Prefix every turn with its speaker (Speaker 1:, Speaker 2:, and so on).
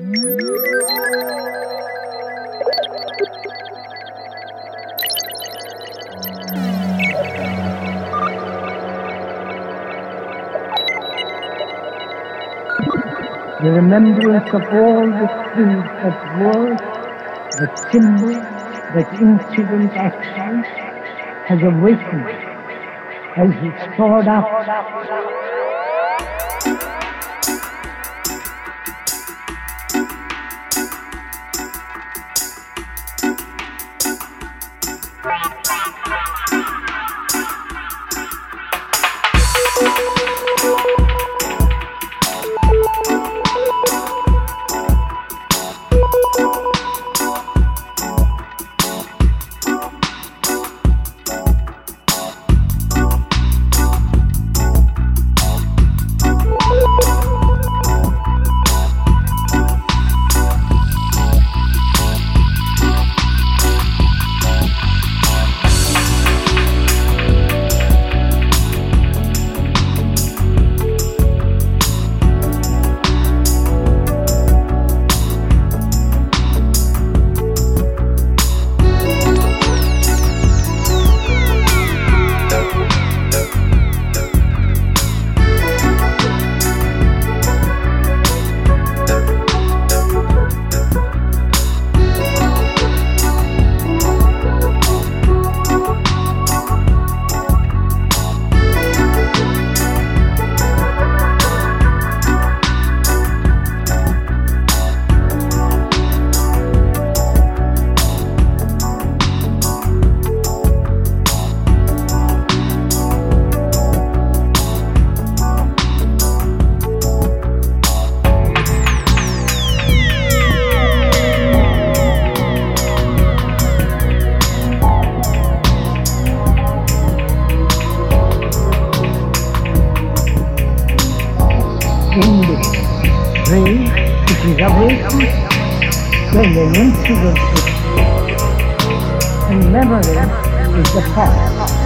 Speaker 1: The remembrance of all the things that were, the symbols, that incident actions, has awakened, has stored up this dream, it is awakened when an incident is and memory is the past.